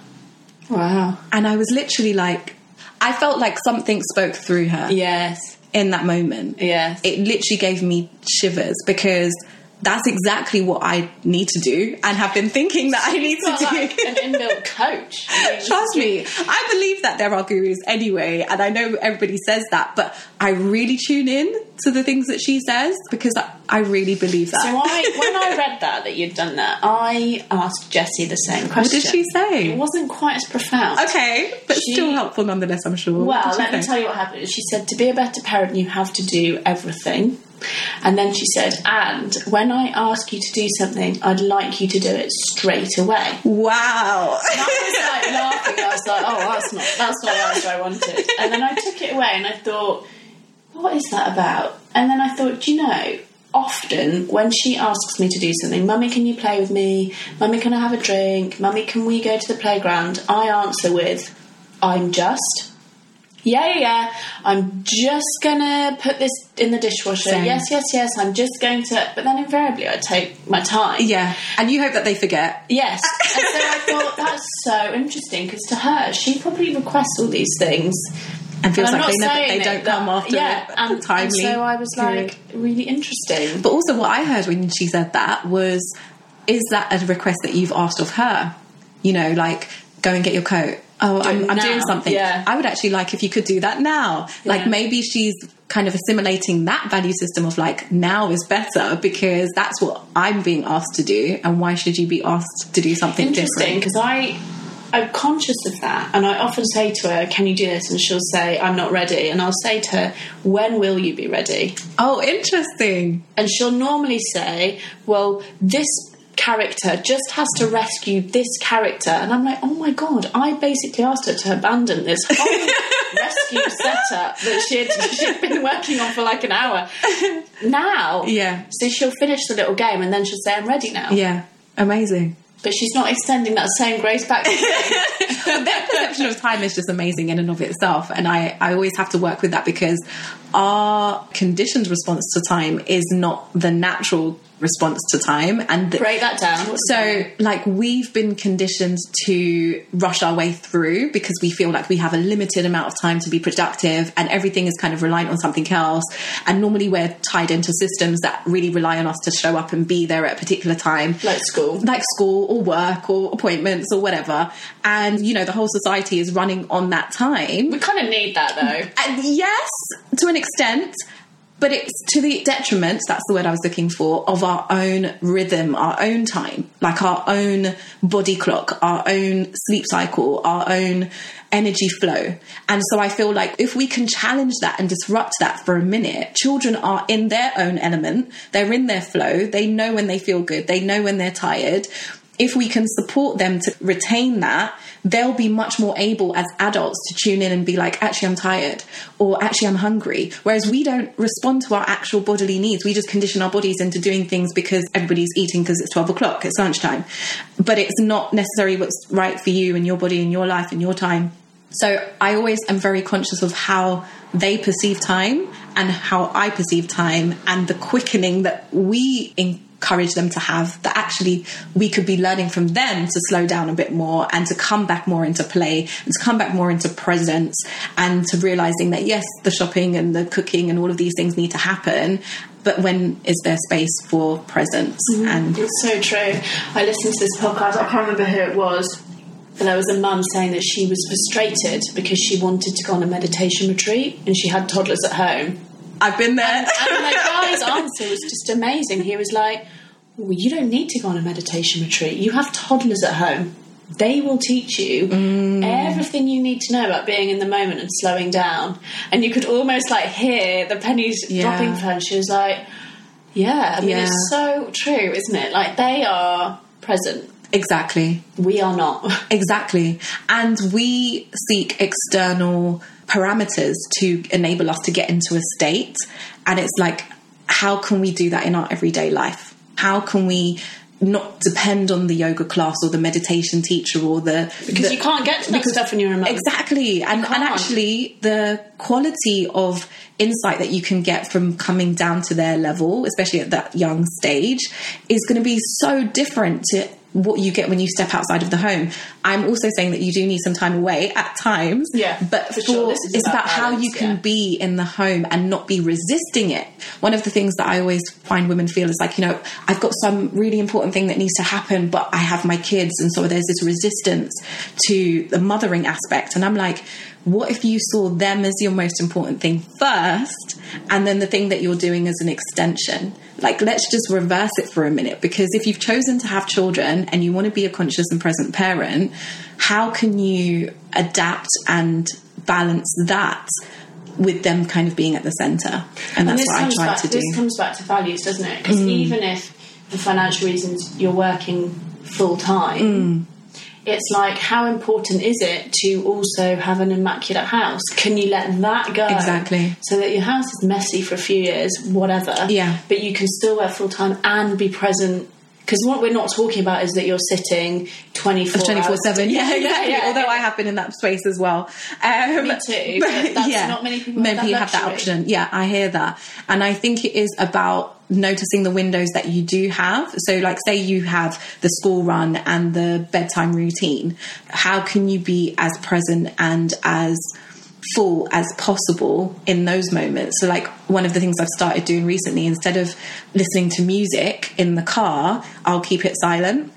Wow. And I was literally like I felt like something spoke through her Yes. in that moment. Yes. It literally gave me shivers because that's exactly what I need to do and have been thinking that I need to do. like an inbuilt coach. Trust me, I believe that there are gurus anyway, and I know everybody says that, but I really tune in to the things that she says because I, really believe that. So I, when I read that that you'd done that, I asked Jessie the same question. what did she say? It wasn't quite as profound. Okay, but She- still helpful nonetheless, I'm sure. Well, let me tell you what happened. She said to be a better parent, you have to do everything. And then she said, and when I ask you to do something, I'd like you to do it straight away. Wow. And I was like laughing. I was like, oh, that's not that's not the answer I wanted. And then I took it away and I thought, what is that about? And then I thought, do you know, often when she asks me to do something, Mummy, can you play with me? Mummy, can I have a drink? Mummy, can we go to the playground? I answer with, I'm just. Yeah, yeah, yeah. I'm just gonna put this in the dishwasher. Same. Yes, yes, yes. I'm just going to. But then invariably, I take my time. yeah, and you hope that they forget. Yes. And so I thought that's so interesting because to her, she probably requests all these things. And feels And like they, never, they it, don't that- come after yeah, it and, and timely. so I was period. like, really interesting. But also, what I heard when she said that was, is that a request that you've asked of her? You know, like, go and get your coat. Oh, I'm, I'm doing something. Yeah. I would actually like if you could do that now. Like, maybe she's kind of assimilating that value system of like, now is better because that's what I'm being asked to do. And why should you be asked to do something Interesting different? because I. I'm conscious of that, and I often say to her, "Can you do this?" And she'll say, "I'm not ready." And I'll say to her, "When will you be ready?" Oh, interesting. And she'll normally say, "Well, this character just has to rescue this character." And I'm like, "Oh my god!" I basically asked her to abandon this whole rescue setup that she'd she'd been working on for like an hour. Now, Yeah. So she'll finish the little game, and then she'll say, "I'm ready now." Yeah. Amazing. But she's not extending that same grace back. to me. their perception of time is just amazing in and of itself and I, I always have to work with that because our conditioned response to time is not the natural response to time and break that down. What's so that? like we've been conditioned to rush our way through because we feel like we have a limited amount of time to be productive and everything is kind of reliant on something else. And normally we're tied into systems that really rely on us to show up and be there at a particular time. Like school. Like school or work or appointments or whatever. And you know the whole society is running on that time. We kind of need that though. And yes to an extent but it's to the detriment that's the word i was looking for of our own rhythm our own time. Like our own body clock our own sleep cycle our own energy flow. And so i feel like if we can challenge that and disrupt that for a minute children are in their own element. They're in their flow. They know when they feel good. They know when they're tired if we can support them to retain that, they'll be much more able as adults to tune in and be like, actually, I'm tired or actually, I'm hungry. Whereas we don't respond to our actual bodily needs. We just condition our bodies into doing things because everybody's eating because it's 12 o'clock, it's lunchtime. But it's not necessarily what's right for you and your body and your life and your time. So I always am very conscious of how they perceive time and how I perceive time and the quickening that we encourage them to have that actually we could be learning from them to slow down a bit more and to come back more into play and to come back more into presence and to realizing that yes the shopping and the cooking and all of these things need to happen but when is there space for presence? Mm-hmm. and it's so true. I listened to this podcast i can't remember who it was but there was a mum saying that she was frustrated because she wanted to go on a meditation retreat and she had toddlers at home I've been there. And, and my guy's answer was just amazing. He was like, well, you don't need to go on a meditation retreat. You have toddlers at home. They will teach you mm. everything you need to know about being in the moment and slowing down. And you could almost like hear the pennies yeah. dropping for her. And she was like, yeah, I mean, yeah. it's so true, isn't it? Like they are present. Exactly. We are not. Exactly. And we seek external parameters to enable us to get into a state. And it's like, how can we do that in our everyday life? How can we not depend on the yoga class or the meditation teacher or the because the, you can't get to that because, stuff when you're mum. Exactly, and and actually the quality of insight that you can get from coming down to their level, especially at that young stage, is going to be so different to what you get when you step outside of the home. I'm also saying that you do need some time away at times. Yeah. But for, for sure. it's about, about how you can yeah. be in the home and not be resisting it. One of the things that I always find women feel is like, you know, I've got some really important thing that needs to happen, but I have my kids. And so there's this resistance to the mothering aspect. And I'm like, what if you saw them as your most important thing first and then the thing that you're doing as an extension? Like, let's just reverse it for a minute because if you've chosen to have children and you want to be a conscious and present parent, how can you adapt and balance that with them kind of being at the center? And that's and what I try to do. This comes back to values, doesn't it? Because mm. even if for financial reasons you're working full time, mm it's like how important is it to also have an immaculate house can you let that go exactly so that your house is messy for a few years whatever yeah but you can still work full time and be present because what we're not talking about is that you're sitting 24 24 7 yeah, exactly yeah, yeah, although i have been in that space as well. Um, me too. but yeah not many people maybe have you have that option. Yeah i hear that. And i think it is about noticing the windows that you do have. So like say you have the school run and the bedtime routine. How can you be as present and as full as possible in those moments. So, like, one of the things I've started doing recently, instead of listening to music in the car, I'll keep it silent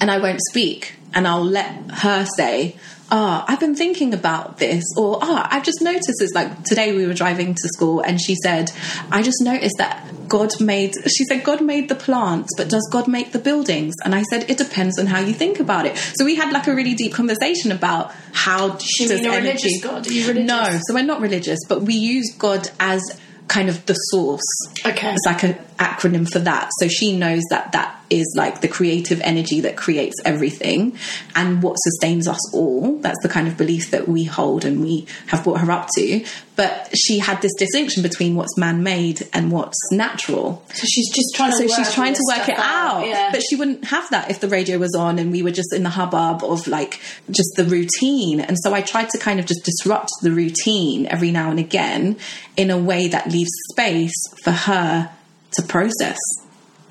and I won't speak. And I'll let her say, oh, I've been thinking about this, or ah, oh, I've just noticed this. Like today we were driving to school and she said, I just noticed that God made, she said, God made the plants, but does God make the buildings? And I said, it depends on how you think about it. So we had like a really deep conversation about how she does energy. religious God? Are you religious? No, so we're not religious, but we use God as kind of the source. Okay. It's like an acronym for that. So she knows that that is like the creative energy that creates everything and what sustains us all. That's the kind of belief that we hold and we have brought her up to. But she had this distinction between what's man made and what's natural. So she's just trying to So she's trying to work it out. out. Yeah. But she wouldn't have that if the radio was on and we were just in the hubbub of like just the routine. And so I tried to kind of just disrupt the routine every now and again in a way that leaves space for her to process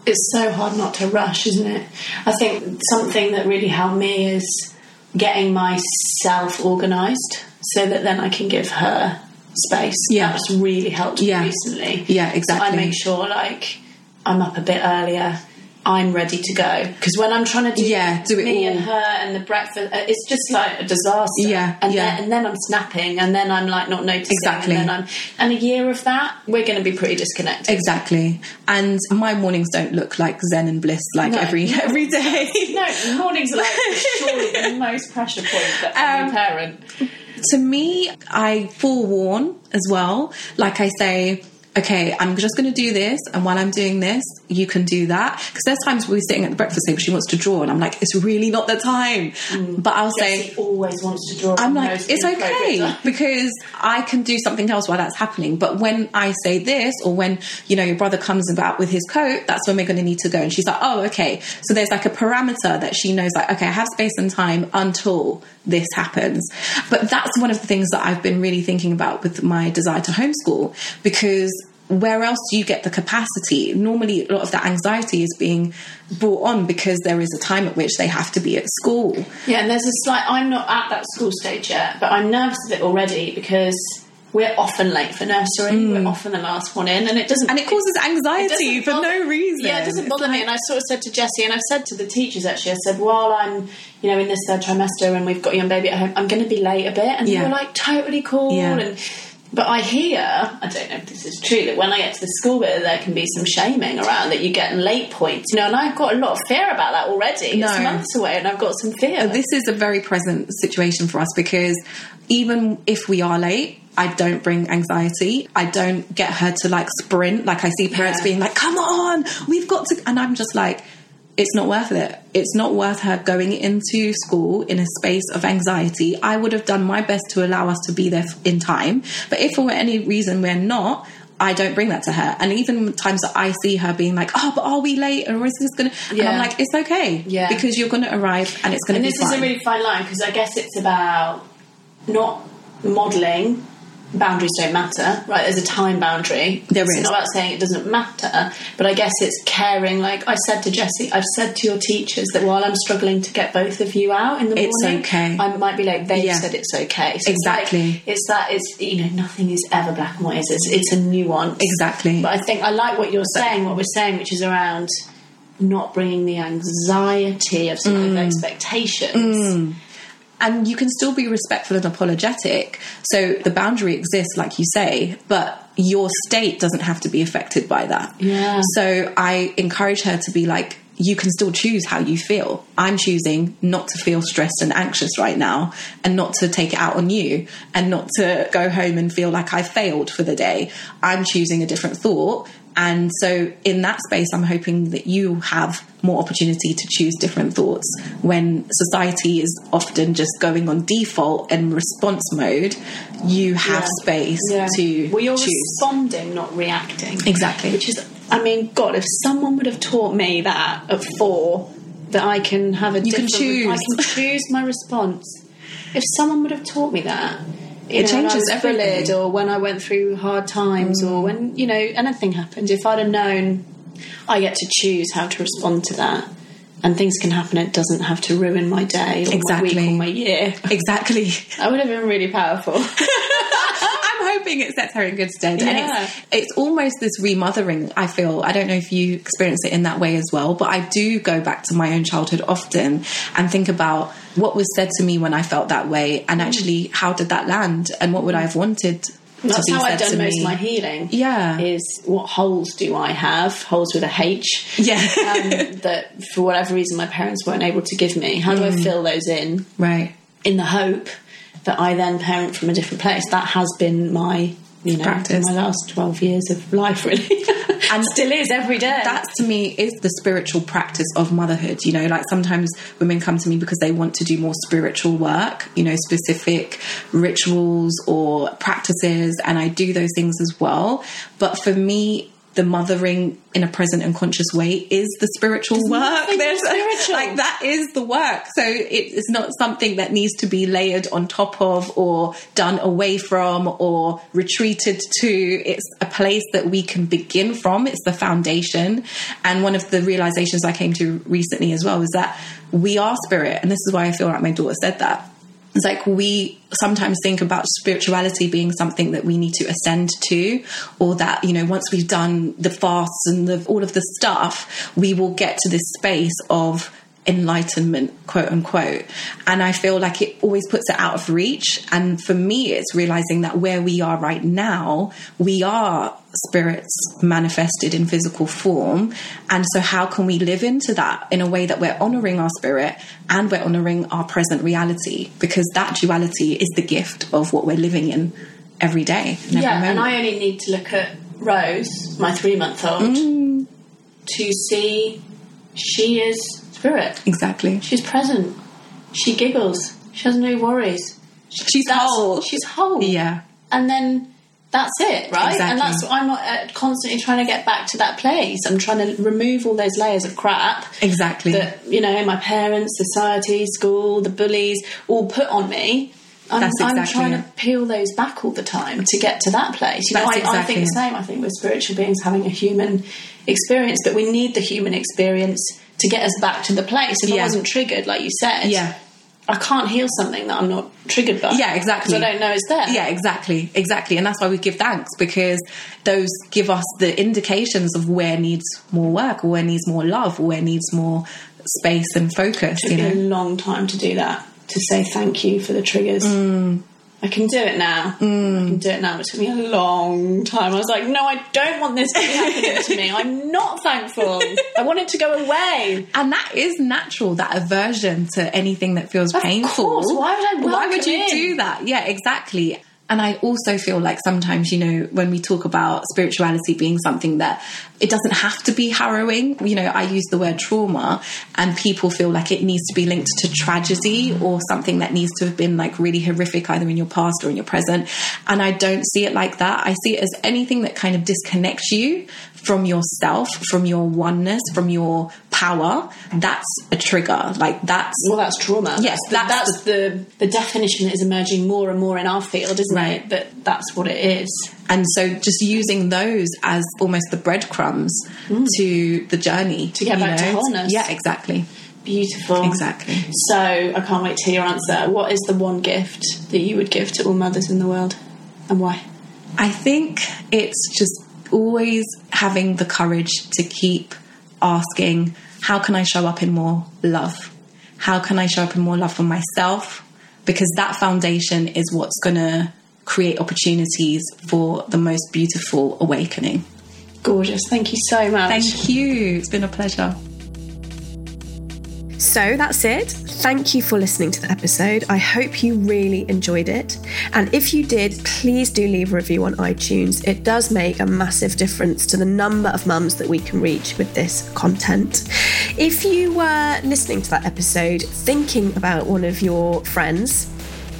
it's so hard not to rush, isn't it? I think something that really helped me is getting myself organised so that then I can give her space. Yeah. That's really helped me Yeah. recently. Yeah, So exactly. I make sure like I'm up a bit earlier. I'm ready to go because when I'm trying to do Yeah, do it me all. and her and the breakfast, uh, it's just like a disaster. Yeah, and yeah. then and then I'm snapping, and then I'm like not noticing, Exactly. And then I'm and a year of that, we're going to be pretty disconnected. Exactly. And my mornings don't look like zen and bliss like No. every every day. No, mornings are like surely the most pressure point for every Um, parent. to me, I forewarn as well. Like I say, okay, I'm just going to do this, and while I'm doing this, you can do that. Because there's times we're sitting at the breakfast table, she wants to draw, and I'm like, it's really not the time. Mm. But I'll say, Jessie always wants to draw. I'm like, it's okay because I can do something else while that's happening. But when I say this, or when you know your brother comes about with his coat, that's when we're going to need to go. And she's like, oh, okay. So there's like a parameter that she knows, like, okay, I have space and time until this happens. But that's one of the things that I've been really thinking about with my desire to homeschool because where else do you get the capacity? Normally, a lot of that anxiety is being brought on because there is a time at which they have to be at school. Yeah, and there's a slight. I'm not at that school stage yet, but I'm nervous of it already because we're often late for nursery. We're often the last one in, and it doesn't. Mm. and it causes anxiety doesn't for bother- no reason. Yeah, it doesn't bother me. And I sort of said to Jessie, and I've said to the teachers actually, I said, while I'm, you know, in this third trimester and we've got a young baby at home, I'm going to be late a bit. And Yeah. they were like, totally cool. Yeah. And but I hear, I don't know if this is true, that when I get to the school bit, there can be some shaming around that you get late points. You know, and I've got a lot of fear about that already. No. It's months away, and I've got some fear. Uh, this is a very present situation for us because even if we are late, I don't bring anxiety. I don't get her to like sprint. Like I see parents Yeah. being like, "Come on, we've got to," and I'm just like, "It's not worth it. It's not worth her going into school in a space of anxiety." I would have done my best to allow us to be there in time, but if for any reason we're not. I don't bring that to her, and even times that I see her being like, "Oh, but are we late? Or is this gonna?" And I'm like, "It's okay, Yeah. because you're gonna arrive, and it's gonna and be this fine." is a really fine line because I guess it's about not modelling boundaries don't matter, right? There's a time boundary. There it's is. not about saying it doesn't matter, but I guess it's caring. Like I said to Jessie, I've said to your teachers that while I'm struggling to get both of you out in the It's morning, okay. I might be like they've Yeah. said it's okay. So Exactly. It's, like, it's that. It's you know nothing is ever black and white. It's, it's a nuance. Exactly. But I think I like what you're saying. What we're saying, which is around not bringing the anxiety of some Mm. of expectations. And you can still be respectful and apologetic. So the boundary exists, like you say, but your state doesn't have to be affected by that. Yeah. So I encourage her to be like, you can still choose how you feel. I'm choosing not to feel stressed and anxious right now and not to take it out on you and not to go home and feel like I failed for the day. I'm choosing a different thought. And so, in that space, I'm hoping that you have more opportunity to choose different thoughts when society is often just going on default and response mode. You have Yeah. space Yeah. to well, you're choose. responding, not reacting. Exactly. Which is, I mean, God, if someone would have taught me that at four, that I can have a You can choose. I can choose my response. If someone would have taught me that. You It know, changes everything. or when I went through hard times or mm. when, you know, anything happened. If I'd have known I get to choose how to respond to that and things can happen, it doesn't have to ruin my day or my Exactly. week or my year. Exactly. That would have been really powerful. Hoping it sets her in good stead. And it's, it's almost this remothering, I feel. I don't know if you experience it in that way as well, but I do go back to my own childhood often and think about what was said to me when I felt that way and actually how did that land and what would I have wanted to That's be how said I've done to most me. of my healing. Yeah. Is what holes do I have? Holes with a H. Yeah. um, that for whatever reason my parents weren't able to give me. How do Mm. I fill those in? right. In the hope that I then parent from a different place. That has been my, you know, Practice. my last twelve years of life, really, and still is every day. that to me is the spiritual practice of motherhood you know like sometimes women come to me because they want to do more spiritual work you know specific rituals or practices and i do those things as well but for me the mothering in a present and conscious way is the spiritual There's work. There's spiritual. like that is the work. So it is not something that needs to be layered on top of or done away from or retreated to. It's a place that we can begin from. It's the foundation. And one of the realizations I came to recently as well was that we are spirit. And this is why I feel like my daughter said that. It's like we sometimes think about spirituality being something that we need to ascend to, or that, you know, once we've done the fasts and the, all of the stuff, we will get to this space of enlightenment, quote unquote. And I feel like it always puts it out of reach. And for me, it's realizing that where we are right now, we are spirits manifested in physical form. And so, how can we live into that in a way that we're honoring our spirit and we're honoring our present reality? Because that duality is the gift of what we're living in every day. every Yeah, and. I only need to look at Rose, my three month old, Mm. to see she is spirit. exactly. She's present. She giggles. She has no worries. She's That's- whole. She's whole. Yeah. And then that's it, right? Exactly. And that's I'm not uh, constantly trying to get back to that place. I'm trying to remove all those layers of crap Exactly. that you know my parents, society, school, the bullies all put on me. I'm, That's I'm trying it. to peel those back all the time to get to that place. You know, That's I, I exactly think the same. I think we're spiritual beings having a human experience, but we need the human experience to get us back to the place. If I wasn't triggered, like you said, Yeah. I can't heal something that I'm not triggered by. Yeah, exactly. Because I don't know it's there. Yeah, exactly, exactly, and that's why we give thanks because those give us the indications of where needs more work, or where needs more love, or where needs more space and focus. It You took a long time to do that, to say thank you for the triggers. Mm. I can do it now. I can mm. do it now. It took me a long time. I was like, no, I don't want this to be happening to me. I'm not thankful. I want it to go away. and that is natural. That aversion to anything that feels painful. course. Why would I Why would you in? do that? Yeah, exactly. And I also feel like sometimes, you know, when we talk about spirituality being something that it doesn't have to be harrowing, you know, I use the word trauma and people feel like it needs to be linked to tragedy or something that needs to have been like really horrific either in your past or in your present. And I don't see it like that. I see it as anything that kind of disconnects you from yourself, from your oneness, from your power. That's a trigger. Like that's Well, that's trauma. Yes, that's, the, that's that's the, the definition that is emerging more and more in our field, isn't Right. it? That that's what it is. And so just using those as almost the breadcrumbs to the journey. Mm. To get back to know? wholeness. Yeah, exactly. Beautiful. Exactly. So I can't wait to hear your answer. What is the one gift that you would give to all mothers in the world, and why? I think it's just always having the courage to keep asking, how can I show up in more love? How can I show up in more love for myself? Because that foundation is what's going to create opportunities for the most beautiful awakening. Gorgeous. Thank you so much. Thank you. It's been a pleasure. So that's it. Thank you for listening to the episode. I hope you really enjoyed it. And if you did, please do leave a review on iTunes. It does make a massive difference to the number of mums that we can reach with this content. If you were listening to that episode thinking about one of your friends,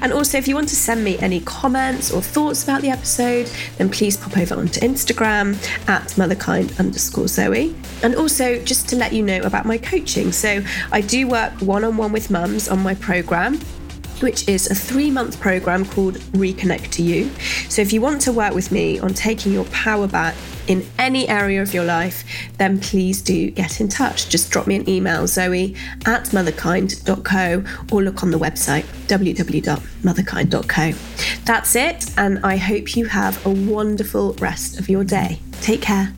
And also, if you want to send me any comments or thoughts about the episode, then please pop over onto Instagram at motherkind underscore Zoe. And also, just to let you know about my coaching. So, I do work one on one with mums on my program which is a three month program called Reconnect to You. So, if you want to work with me on taking your power back in any area of your life, then please do get in touch. Just drop me an email, zoe at motherkind.co, or look on the website, www.motherkind.co. That's it, and I hope you have a wonderful rest of your day. Take care.